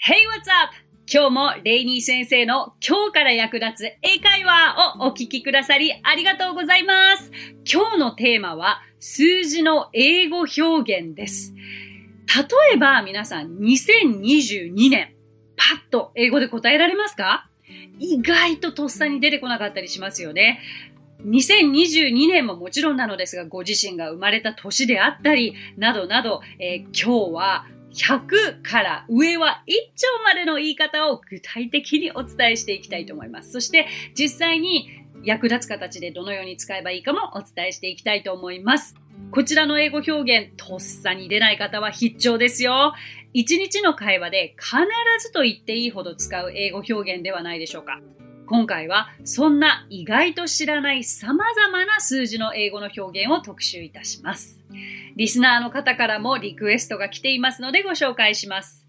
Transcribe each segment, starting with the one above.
Hey, what's up? 今日もレイニー先生の今日から役立つ英会話をお聞きくださりありがとうございます。今日のテーマは数字の英語表現です。例えば皆さん2022年パッと英語で答えられますか？意外ととっさに出てこなかったりしますよね。2022年ももちろんなのですが、ご自身が生まれた年であったり、などなど、えー、今日は100から上は1兆までの言い方を具体的にお伝えしていきたいと思います。そして実際に役立つ形でどのように使えばいいかもお伝えしていきたいと思います。こちらの英語表現、とっさに出ない方は必聴ですよ。一日の会話で必ずと言っていいほど使う英語表現ではないでしょうか。今回はそんな意外と知らない様々な数字の英語の表現を特集いたします。リスナーの方からもリクエストが来ていますのでご紹介します。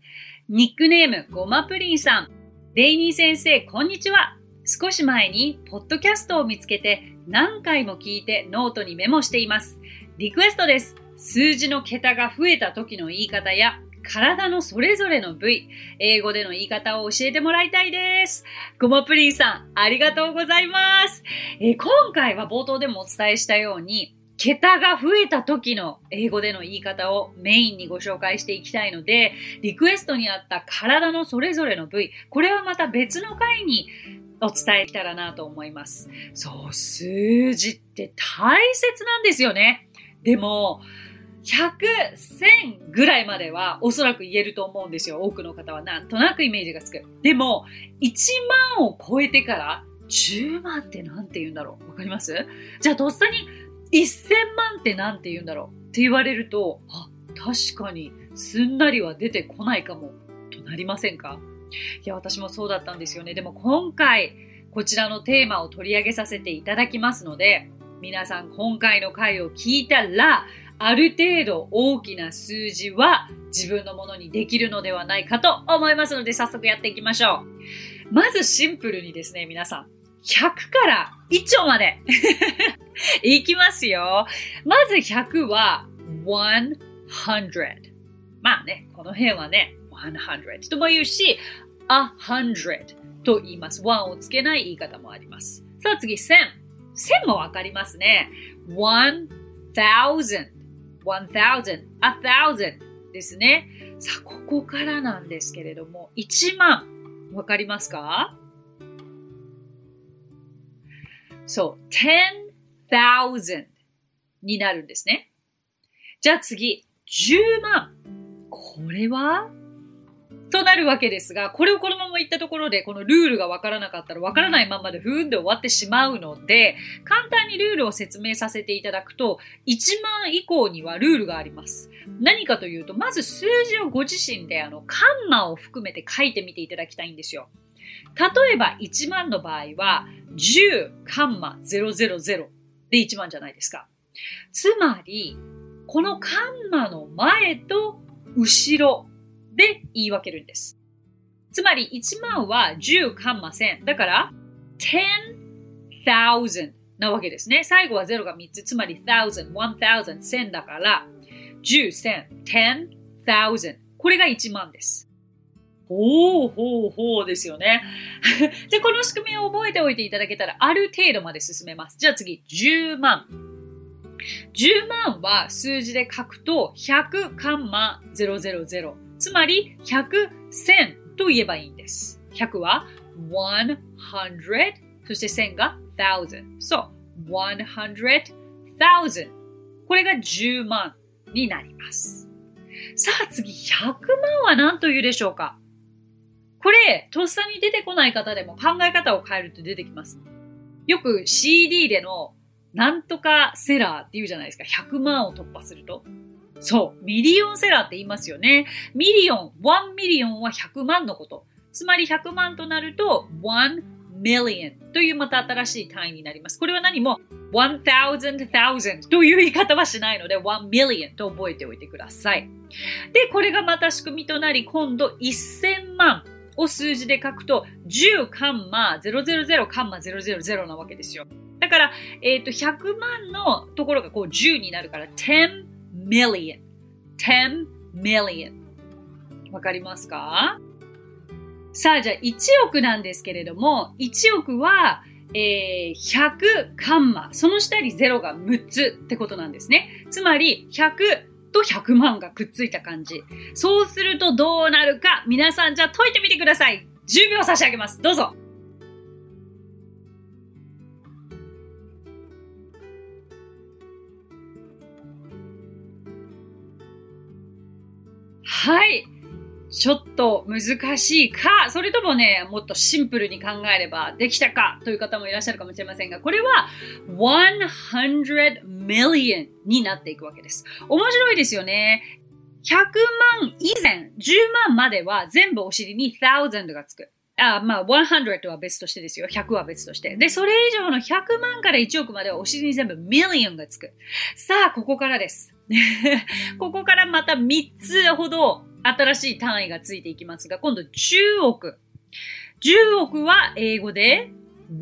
ニックネームごまプリンさん。レイニー先生、こんにちは。少し前にポッドキャストを見つけて何回も聞いてノートにメモしています。リクエストです。数字の桁が増えた時の言い方や体のそれぞれの部位、英語での言い方を教えてもらいたいです。ごまプリンさん、ありがとうございます。え、今回は冒頭でもお伝えしたように、桁が増えた時の英語での言い方をメインにご紹介していきたいので、リクエストにあった体のそれぞれの部位、これはまた別の回にお伝えできたらなと思います。そう、数字って大切なんですよね。でも、100、1000ぐらいまではおそらく言えると思うんですよ。多くの方はなんとなくイメージがつく。でも、1万を超えてから10万って何て言うんだろうわかります？じゃあとっさに1000万って何て言うんだろうって言われると、あ、確かにすんなりは出てこないかもとなりませんか？いや、私もそうだったんですよね。でも今回、こちらのテーマを取り上げさせていただきますので、皆さん今回の回を聞いたら、ある程度大きな数字は自分のものにできるのではないかと思いますので早速やっていきましょう。まずシンプルにですね、皆さん。100から1兆まで いきますよ。まず100は100。まあね、この辺はね、100とも言うし、a hundred と言います。1をつけない言い方もあります。さあ次、1000。1000もわかりますね。1000 one thousand, a thousand ですね。さあ、ここからなんですけれども、1万、わかりますか？そう、ten thousand になるんですね。じゃあ次、10万。これは？となるわけですが、これをこのまま言ったところで、このルールがわからなかったらわからないままでふーんで終わってしまうので、簡単にルールを説明させていただくと、1万以降にはルールがあります。何かというと、まず数字をご自身であの、カンマを含めて書いてみていただきたいんですよ。例えば1万の場合は、10カンマ000で1万じゃないですか。つまり、このカンマの前と後ろで言い分けるんです。つまり1万は10カンマ1000。だから10,000なわけですね。最後は0が3つ。つまり1000、1000、1000だから10、1000、10,000。これが1万です。ほうほうほうですよね。で、この仕組みを覚えておいていただけたらある程度まで進めます。じゃあ次、10万。10万は数字で書くと100カンマ000。つまり100、1000と言えばいいんです。100は100、そして1000が1000。そう、100,000。これが10万になります。さあ次、100万は何と言うでしょうか？これ、とっさに出てこない方でも考え方を変えると出てきます。よく CD でのなんとかセラーって言うじゃないですか。100万を突破すると。そう、ミリオンセラーって言いますよね。Million、1 million は100万のこと。つまり100万となると、1 million というまた新しい単位になります。これは何も1000 thousand という言い方はしないので1 million と覚えておいてください。で、これがまた仕組みとなり、今度1000万を数字で書くと10カンマ000カンマ000なわけですよ。だから、えっ、ー、と、100万のところがこう10になるから10 million. 10 million. わかりますか？さあ、じゃあ1億なんですけれども、1億は、えー、100カンマ、その下に0が6つってことなんですね。つまり、100と100万がくっついた感じ。そうするとどうなるか、皆さんじゃあ解いてみてください。10秒差し上げます。どうぞ。はい。ちょっと難しいか、それともね、もっとシンプルに考えればできたかという方もいらっしゃるかもしれませんが、これは100 million になっていくわけです。面白いですよね。100万以前、10万までは全部お尻に1000がつく。あまあ、100は別としてですよ。100は別として。で、それ以上の100万から1億まではお尻に全部 million がつく。さあ、ここからです。ここからまた3つほど新しい単位がついていきますが、今度10億。10億は英語で1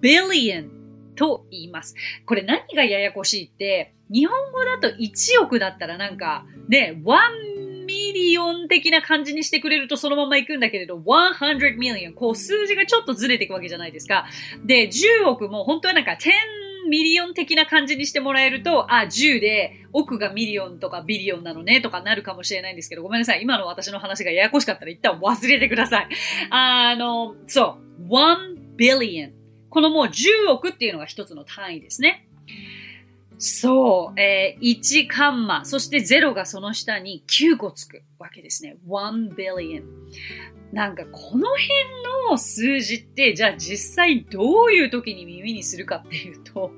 billion と言います。これ何がややこしいって、日本語だと1億だったらなんか、ね、1ミリオン的な感じにしてくれるとそのまま行くんだけれど、100 million、こう数字がちょっとずれていくわけじゃないですか。で、10億も本当はなんか10 million 的な感じにしてもらえると、あ、10で億が million とか billion なのねとかなるかもしれないんですけど、ごめんなさい。今の私の話がややこしかったら一旦忘れてください。あの、そう、1 billion。このもう10億っていうのが一つの単位ですね。そう、えー、1カンマ、そして0がその下に9個つくわけですね。1 billion。なんかこの辺の数字ってじゃあ実際どういう時に耳にするかっていうと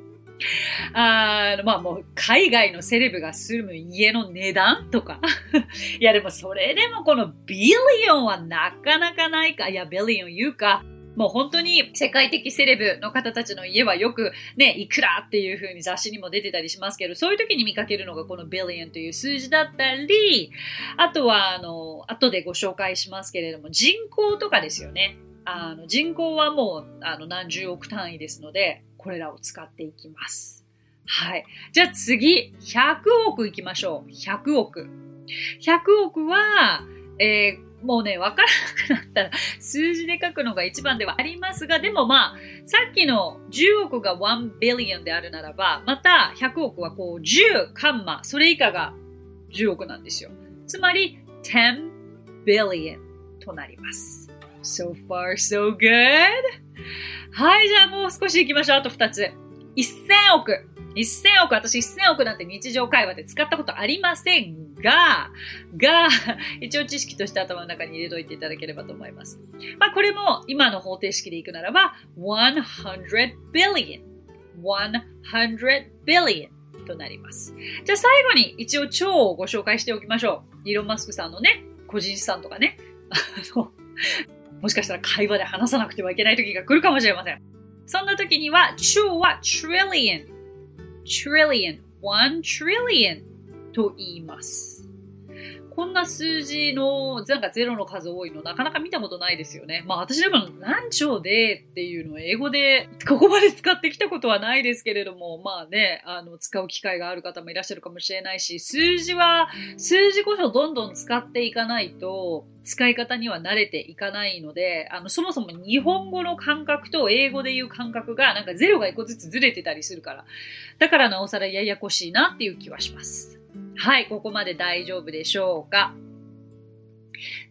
あ、まあもう海外のセレブが住む家の値段とか いやでもそれでもこのビリオンはなかなかないか。いや、ビリオン言うか。もう本当に世界的セレブの方たちの家はよくね、いくらっていう風に雑誌にも出てたりしますけど、そういう時に見かけるのがこのビリオンという数字だったり、あとはあの、後でご紹介しますけれども、人口とかですよね。あの人口はもうあの何十億単位ですので、これらを使っていきます。はい。じゃあ次、100億いきましょう。100億。100億は、えーもうね、わからなくなったら数字で書くのが一番ではありますが、でもまあ、さっきの10億が1 billion であるならば、また100億はこう10カンマ、それ以下が10億なんですよ。つまり10 billion となります。So far, so good. はい、じゃあもう少し行きましょう。あと2つ。1000億。1000億、私1000億なんて日常会話で使ったことありませんが、が、一応知識として頭の中に入れといていただければと思います。まあこれも今の方程式でいくならば、100 billion。100 billion となります。じゃあ最後に一応超をご紹介しておきましょう。イーロン・マスクさんのね、個人資産とかね、あの、もしかしたら会話で話さなくてはいけない時が来るかもしれません。そんな時には、超は trillion。trillion。1 trillion と言います。 こんな数字の、なんかゼロの数多いのなかなか見たことないですよね。まあ私でも何兆でっていうのを英語でここまで使ってきたことはないですけれども、まあね、あの、使う機会がある方もいらっしゃるかもしれないし、数字は、数字こそどんどん使っていかないと、使い方には慣れていかないので、あの、そもそも日本語の感覚と英語で言う感覚がなんかゼロが一個ずつずれてたりするから、だからなおさらややこしいなっていう気はします。はい、ここまで大丈夫でしょうか。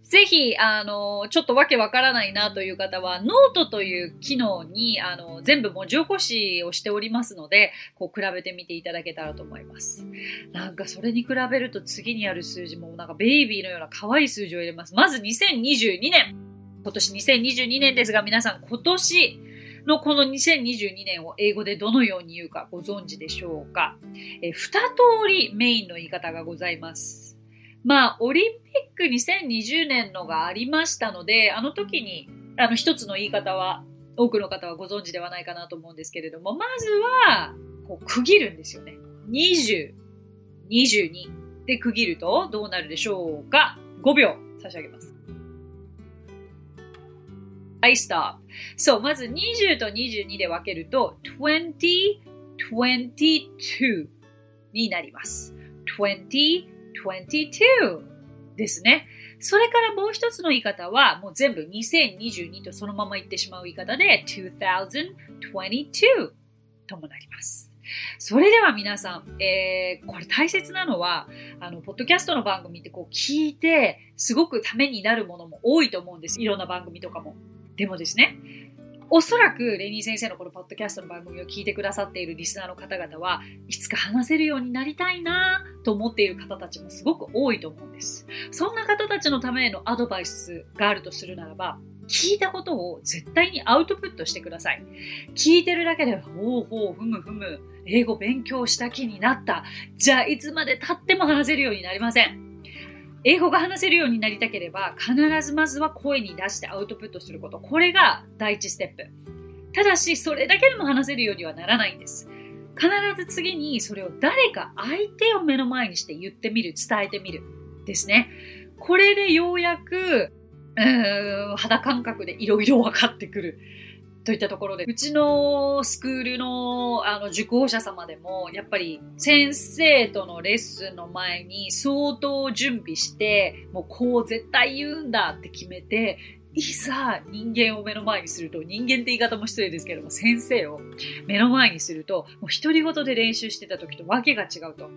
ぜひ、あの、ちょっとわけわからないなという方は、ノートという機能に、あの、全部文字起こしをしておりますので、こう、比べてみていただけたらと思います。なんか、それに比べると次にある数字も、なんか、ベイビーのような可愛い数字を入れます。まず、2022年。今年2022年ですが、皆さん、今年、のこの2022年を英語でどのように言うかご存知でしょうか？え二通りメインの言い方がございます。まあ、オリンピック2020年のがありましたので、あの時に、あの一つの言い方は、多くの方はご存知ではないかなと思うんですけれども、まずは、こう区切るんですよね。20、22で区切るとどうなるでしょうか ?5 秒差し上げます。I stop. そう、まず20と22で分けると20、22になります。20、22ですね。それからもう一つの言い方は、もう全部2022とそのまま言ってしまう言い方で、2022ともなります。それでは皆さん、えー、これ大切なのは、あの、ポッドキャストの番組ってこう聞いて、すごくためになるものも多いと思うんです。いろんな番組とかも。でもですね、おそらくレニー先生のこのポッドキャストの番組を聞いてくださっているリスナーの方々はいつか話せるようになりたいなと思っている方たちもすごく多いと思うんです。そんな方たちのためのアドバイスがあるとするならば、聞いたことを絶対にアウトプットしてください。聞いてるだけで、ほうほう、ふむふむ、英語勉強した気になった。じゃあいつまで経っても話せるようになりません。英語が話せるようになりたければ、必ずまずは声に出してアウトプットすること。これが第一ステップ。ただし、それだけでも話せるようにはならないんです。必ず次にそれを誰か相手を目の前にして言ってみる、伝えてみる。ですね。これでようやく、うん肌感覚でいろいろ分かってくる。といったところで、うちのスクールのあの受講者様でも、やっぱり先生とのレッスンの前に相当準備して、もうこう絶対言うんだって決めて、いざ人間を目の前にすると、人間って言い方も失礼ですけども、先生を目の前にすると、もう独り言で練習してた時とわけが違うと。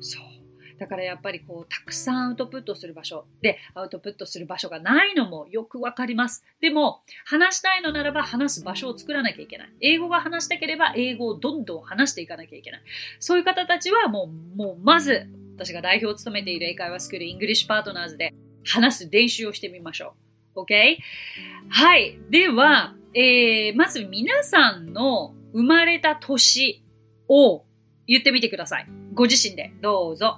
そう。だからやっぱりこう、たくさんアウトプットする場所で、アウトプットする場所がないのもよくわかります。でも、話したいのならば話す場所を作らなきゃいけない。英語が話したければ、英語をどんどん話していかなきゃいけない。そういう方たちはもう、もう、まず、私が代表を務めている英会話スクール、イングリッシュパートナーズで話す練習をしてみましょう。OK? はい。では、えー、まず皆さんの生まれた年を言ってみてください。ご自身でどうぞ。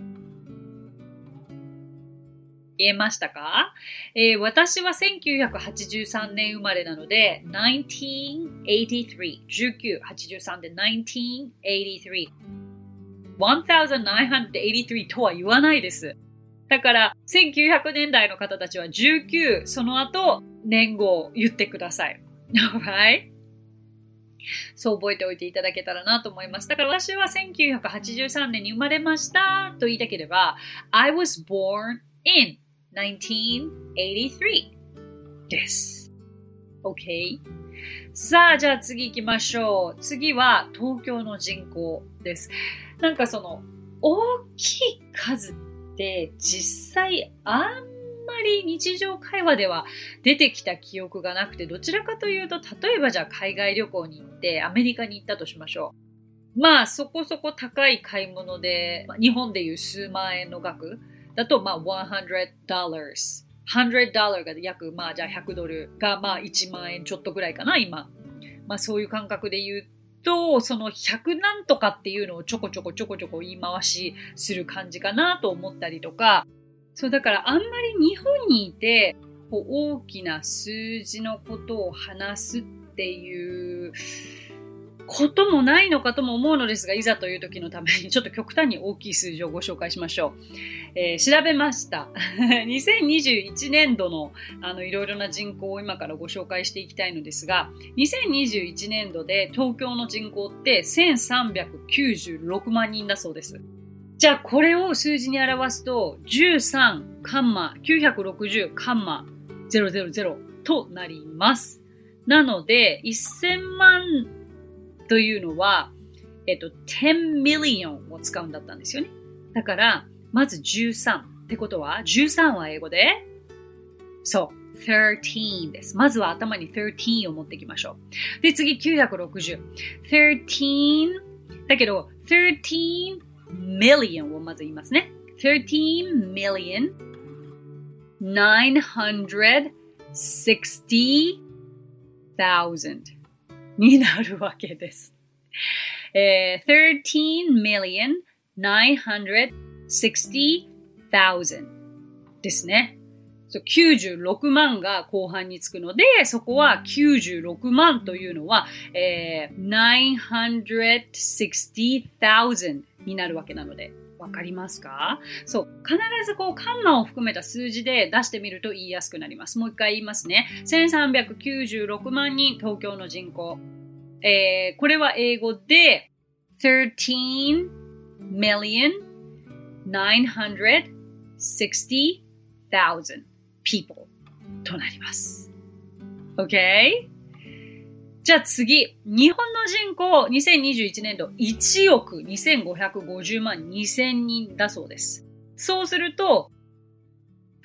言えましたか、えー、私は1983年生まれなので、1983、1983で1983。1983とは言わないです。だから、1900年代の方たちは19、その後、年号を言ってください。Alright? そう覚えておいていただけたらなと思います。だから私は1983年に生まれましたと言いたければ、I was born in 1983です。OK? さあ、じゃあ次行きましょう。次は東京の人口です。なんかその、大きい数って実際あんまり日常会話では出てきた記憶がなくて、どちらかというと、例えばじゃあ海外旅行に行ってアメリカに行ったとしましょう。まあそこそこ高い買い物で、日本でいう数万円の額。だと、まあ、100 dollars。100ドルが約、まあ、じゃあ100ドルが、まあ、1万円ちょっとぐらいかな、今。まあ、そういう感覚で言うと、その100なんとかっていうのをちょこちょこちょこちょこ言い回しする感じかなと思ったりとか、そう、だからあんまり日本にいて、こう大きな数字のことを話すっていう、こともないのかとも思うのですが、いざという時のためにちょっと極端に大きい数字をご紹介しましょう。えー、調べました。2021年度のあのいろいろな人口を今からご紹介していきたいのですが、2021年度で東京の人口って1396万人だそうです。じゃあこれを数字に表すと13カンマ960カンマ000となります。なので1000万というのは、えっと、10 million を使うんだったんですよね。だから、まず13ってことは、13は英語で、そう、13です。まずは頭に13を持っていきましょう。で、次960。13だけど、13 million をまず言いますね。13 million960,000 になるわけです。えー、13,960,000ですね。96万が後半につくので、そこは96万というのは、えー、960,000になるわけなので、わかりますか？そう。必ずこう、カンマを含めた数字で出してみると言いやすくなります。もう一回言いますね。1396万人、東京の人口。えー、これは英語で、13 million960,000 people となります。OK? じゃあ次、日本の人口2021年度1億2550万2000人だそうです。そうすると、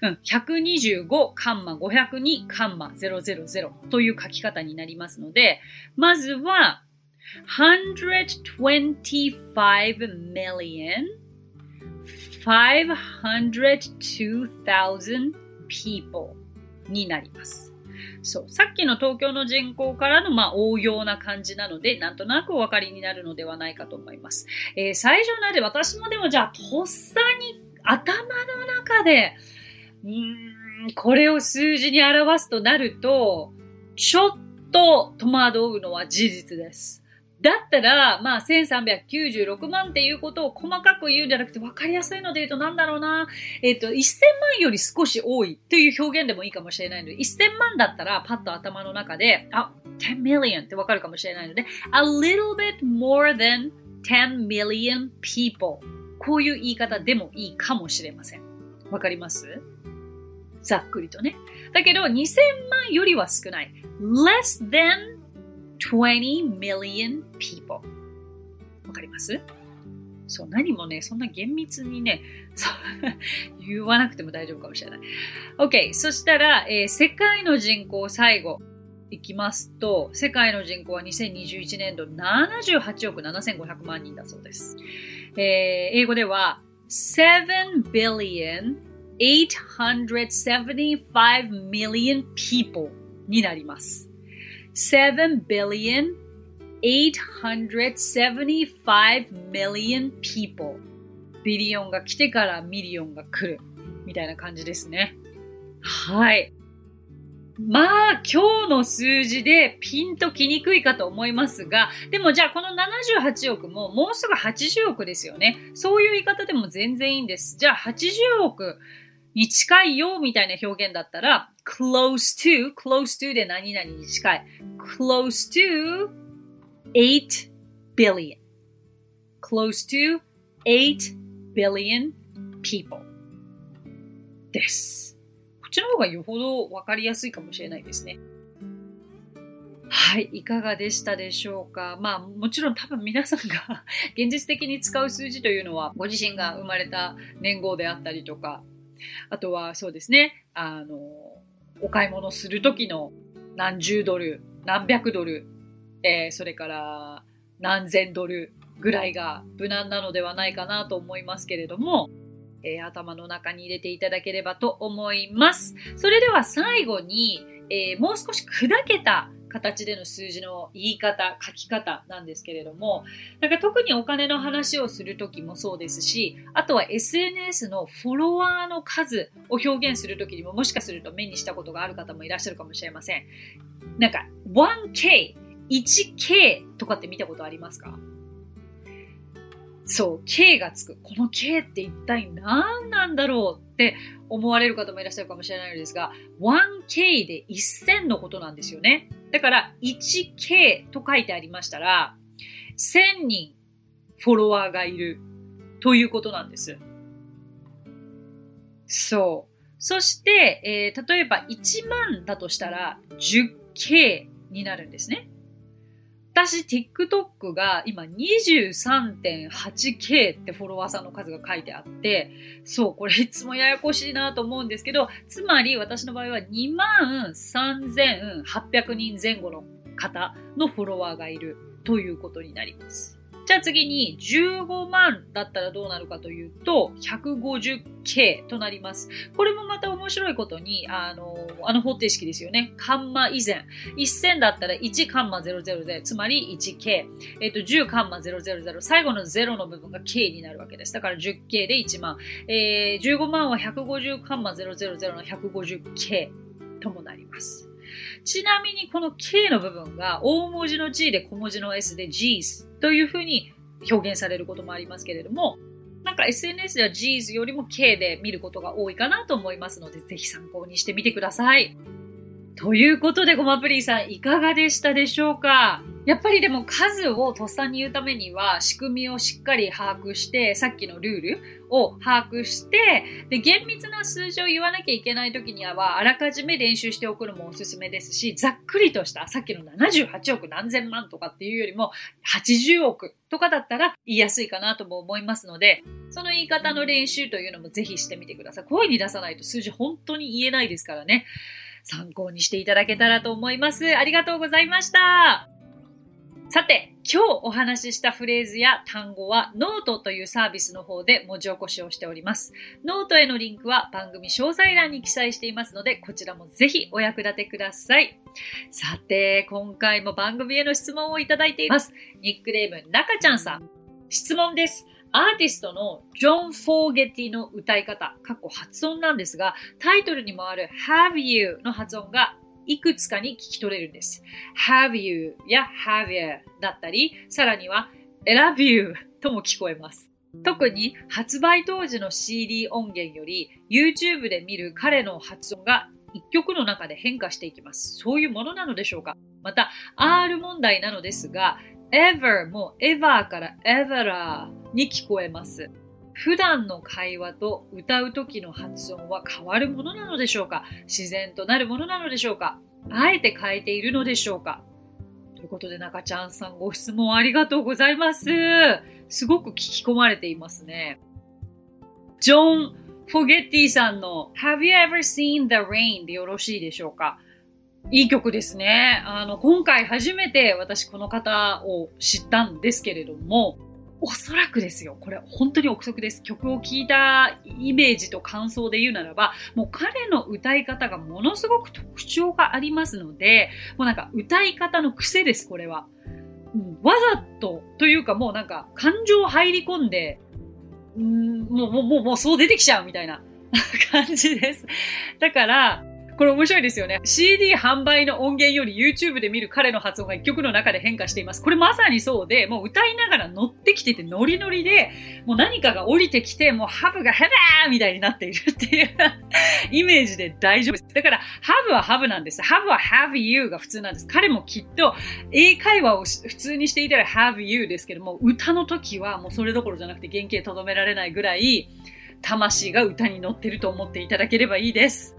うん、125カンマ502カンマ000という書き方になりますので、まずは125 million 502,000 people になります。そう。さっきの東京の人口からの、まあ、応用な感じなので、なんとなくお分かりになるのではないかと思います。えー、最初なで私もでもじゃあ、とっさに頭の中で、うーん、これを数字に表すとなると、ちょっと戸惑うのは事実です。だったら、まあ、1396万っていうことを細かく言うんじゃなくて、分かりやすいので言うとなんだろうな。えっ、ー、と、1000万より少し多いという表現でもいいかもしれないので、1000万だったら、パッと頭の中で、あ、10 million って分かるかもしれないので、a little bit more than 10 million people こういう言い方でもいいかもしれません。わかります？ざっくりとね。だけど、2000万よりは少ない。less than 20 million people わかります？そう、何もね、そんな厳密にね、言わなくても大丈夫かもしれない。OK、そしたら、えー、世界の人口最後いきますと、世界の人口は2021年度78億7500万人だそうです。えー、英語では7 billion875 million people になります。7 billion 875 million people billion が来てから million が来るみたいな感じですね。はい。まあ、今日の数字でピンときにくいかと思いますが、でもじゃあこの78億ももうすぐ80億ですよね。そういう言い方でも全然いいんです。じゃあ80億に近いよみたいな表現だったら、close to, close to で何々に近い。close to 8 billion. close to 8 billion people です。こっちの方がよほどわかりやすいかもしれないですね。はい、いかがでしたでしょうか。まあ、もちろん多分皆さんが 現実的に使う数字というのは、ご自身が生まれた年号であったりとか、あとはそうですね、あの、お買い物する時の何十ドル、何百ドル、えー、それから何千ドルぐらいが無難なのではないかなと思いますけれども、えー、頭の中に入れていただければと思います。それでは最後に、えー、もう少し砕けた形での数字の言い方、書き方なんですけれども、なんか特にお金の話をするときもそうですし、あとは SNS のフォロワーの数を表現するときにももしかすると目にしたことがある方もいらっしゃるかもしれません。なんか 1K、1K とかって見たことありますか？そう、K がつく。この K って一体何なんだろうって思われる方もいらっしゃるかもしれないのですが、1K で1000のことなんですよね。だから 1K と書いてありましたら、1000人フォロワーがいるということなんです。そう。そして、えー、例えば1万だとしたら 10K になるんですね。私、TikTok が今 23.8K ってフォロワーさんの数が書いてあって、そう、これいつもややこしいなと思うんですけど、つまり私の場合は23,800人前後の方のフォロワーがいるということになります。じゃあ次に15万だったらどうなるかというと 150K となります。これもまた面白いことに、あの、あの方程式ですよね。カンマ以前。1000だったら1カンマ000、つまり 1K。えっ、と、10カンマ000、最後の0の部分が K になるわけです。だから 10K で1万。えー、15万は150カンマ000の 150K ともなります。ちなみにこの K の部分が大文字の G で小文字の S で G's というふうに表現されることもありますけれども、なんか SNS では G's よりも K で見ることが多いかなと思いますので、ぜひ参考にしてみてください。ということで、ごまプリンさん、いかがでしたでしょうか？やっぱりでも数をとっさに言うためには仕組みをしっかり把握してさっきのルールを把握してで厳密な数字を言わなきゃいけない時にはあらかじめ練習しておくのもおすすめですしざっくりとしたさっきの78億何千万とかっていうよりも80億とかだったら言いやすいかなとも思いますのでその言い方の練習というのもぜひしてみてください。声に出さないと数字本当に言えないですからね。参考にしていただけたらと思います。ありがとうございました。さて、今日お話ししたフレーズや単語はノートというサービスの方で文字起こしをしております。ノートへのリンクは番組詳細欄に記載していますので、こちらもぜひお役立てください。さて、今回も番組への質問をいただいています。ニックネーム、中ちゃんさん。質問です。アーティストのジョン・フォーゲティの歌い方、過去発音なんですが、タイトルにもある Have You の発音がいくつかに聞き取れるんです。have you や have you だったり、さらには love you とも聞こえます。特に発売当時の CD 音源より YouTube で見る彼の発音が一曲の中で変化していきます。そういうものなのでしょうか？また R 問題なのですが ever も ever から ever に聞こえます。普段の会話と歌う時の発音は変わるものなのでしょうか？自然となるものなのでしょうか？あえて変えているのでしょうか？ということで中ちゃんさんご質問ありがとうございます。すごく聞き込まれていますね。ジョン・フォゲッティさんの Have you ever seen the rain? でよろしいでしょうか？いい曲ですね。あの、今回初めて私この方を知ったんですけれども、おそらくですよ。これ本当に憶測です。曲を聴いたイメージと感想で言うならば、もう彼の歌い方がものすごく特徴がありますので、もうなんか歌い方の癖です、これは。うん、わざとというかもうなんか感情入り込んで、うん、もうもうもうもうそう出てきちゃうみたいな 感じです。だから、これ面白いですよね。CD 販売の音源より YouTube で見る彼の発音が一曲の中で変化しています。これまさにそうで、もう歌いながら乗ってきててノリノリで、もう何かが降りてきて、もうハブがヘバーみたいになっているっていう イメージで大丈夫です。だから、ハブはハブなんです。ハブは have you が普通なんです。彼もきっと英会話を普通にしていたら have you ですけども、歌の時はもうそれどころじゃなくて原型とどめられないぐらい、魂が歌に乗ってると思っていただければいいです。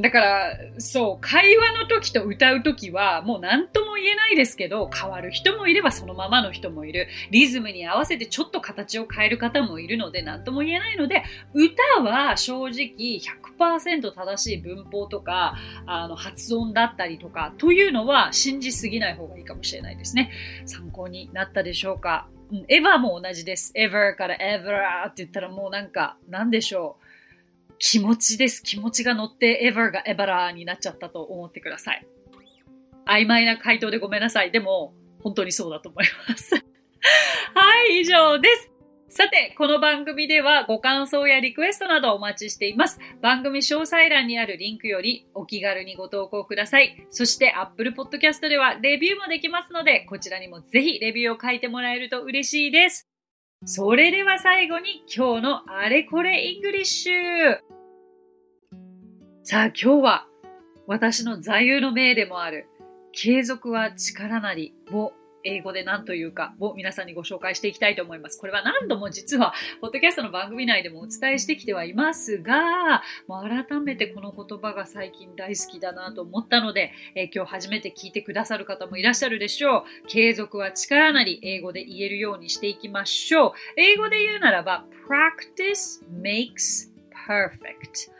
だから、そう、会話の時と歌う時は、もう何とも言えないですけど、変わる人もいればそのままの人もいる。リズムに合わせてちょっと形を変える方もいるので、何とも言えないので、歌は正直100%正しい文法とか、あの、発音だったりとか、というのは信じすぎない方がいいかもしれないですね。参考になったでしょうか。うん、エヴァも同じです。ever から ever って言ったらもうなんか、なんでしょう。気持ちです。気持ちが乗って ever が ever になっちゃったと思ってください。曖昧な回答でごめんなさい。でも、本当にそうだと思います。はい、以上です。さて、この番組ではご感想やリクエストなどお待ちしています。番組詳細欄にあるリンクよりお気軽にご投稿ください。そして Apple Podcast ではレビューもできますので、こちらにもぜひレビューを書いてもらえると嬉しいです。それでは最後に今日のあれこれイングリッシュ。さあ今日は私の座右の銘でもある継続は力なりを英語で何というかを皆さんにご紹介していきたいと思います。これは何度も実は、ポッドキャストの番組内でもお伝えしてきてはいますが、もう改めてこの言葉が最近大好きだなと思ったので、え、今日初めて聞いてくださる方もいらっしゃるでしょう。継続は力なり、英語で言えるようにしていきましょう。英語で言うならば、practice makes perfect.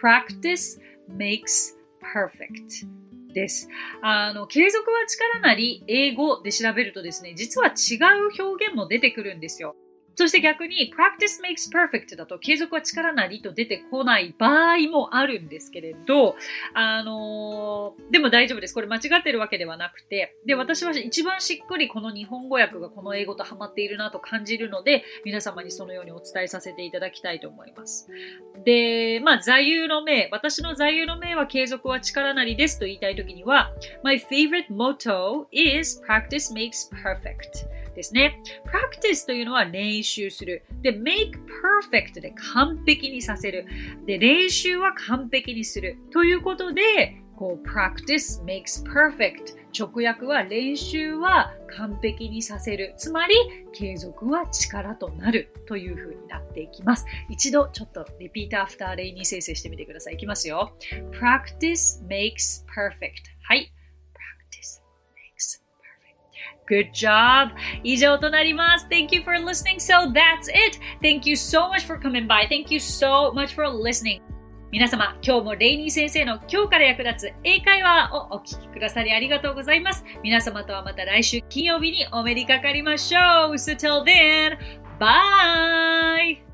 practice makes perfect. です。あの、継続は力なり、英語で調べるとですね、実は違う表現も出てくるんですよ。そして逆に practice makes perfect だと継続は力なりと出てこない場合もあるんですけれど、あのー、でも大丈夫です。これ間違ってるわけではなくて、で、私は一番しっくりこの日本語訳がこの英語とハマっているなと感じるので、皆様にそのようにお伝えさせていただきたいと思います。で、まあ、座右の銘、私の座右の銘は継続は力なりですと言いたいときには、My favorite motto is practice makes perfect. ですね。practice というのは練習する。で、make perfect で完璧にさせる。で、練習は完璧にする。ということで、こう practice makes perfect 直訳は練習は完璧にさせる。つまり継続は力となるという風になっていきます。一度ちょっと repeat after レイニー先生してみてください。いきますよ。practice makes perfect はい。Good job! 以上となります。Thank you for listening. So that's it. Thank you so much for coming by. Thank you so much for listening. 皆様、今日もレイニー先生の今日から役立つ英会話をお聞きくださりありがとうございます。皆様とはまた来週金曜日にお目にかかりましょう。So till then, bye!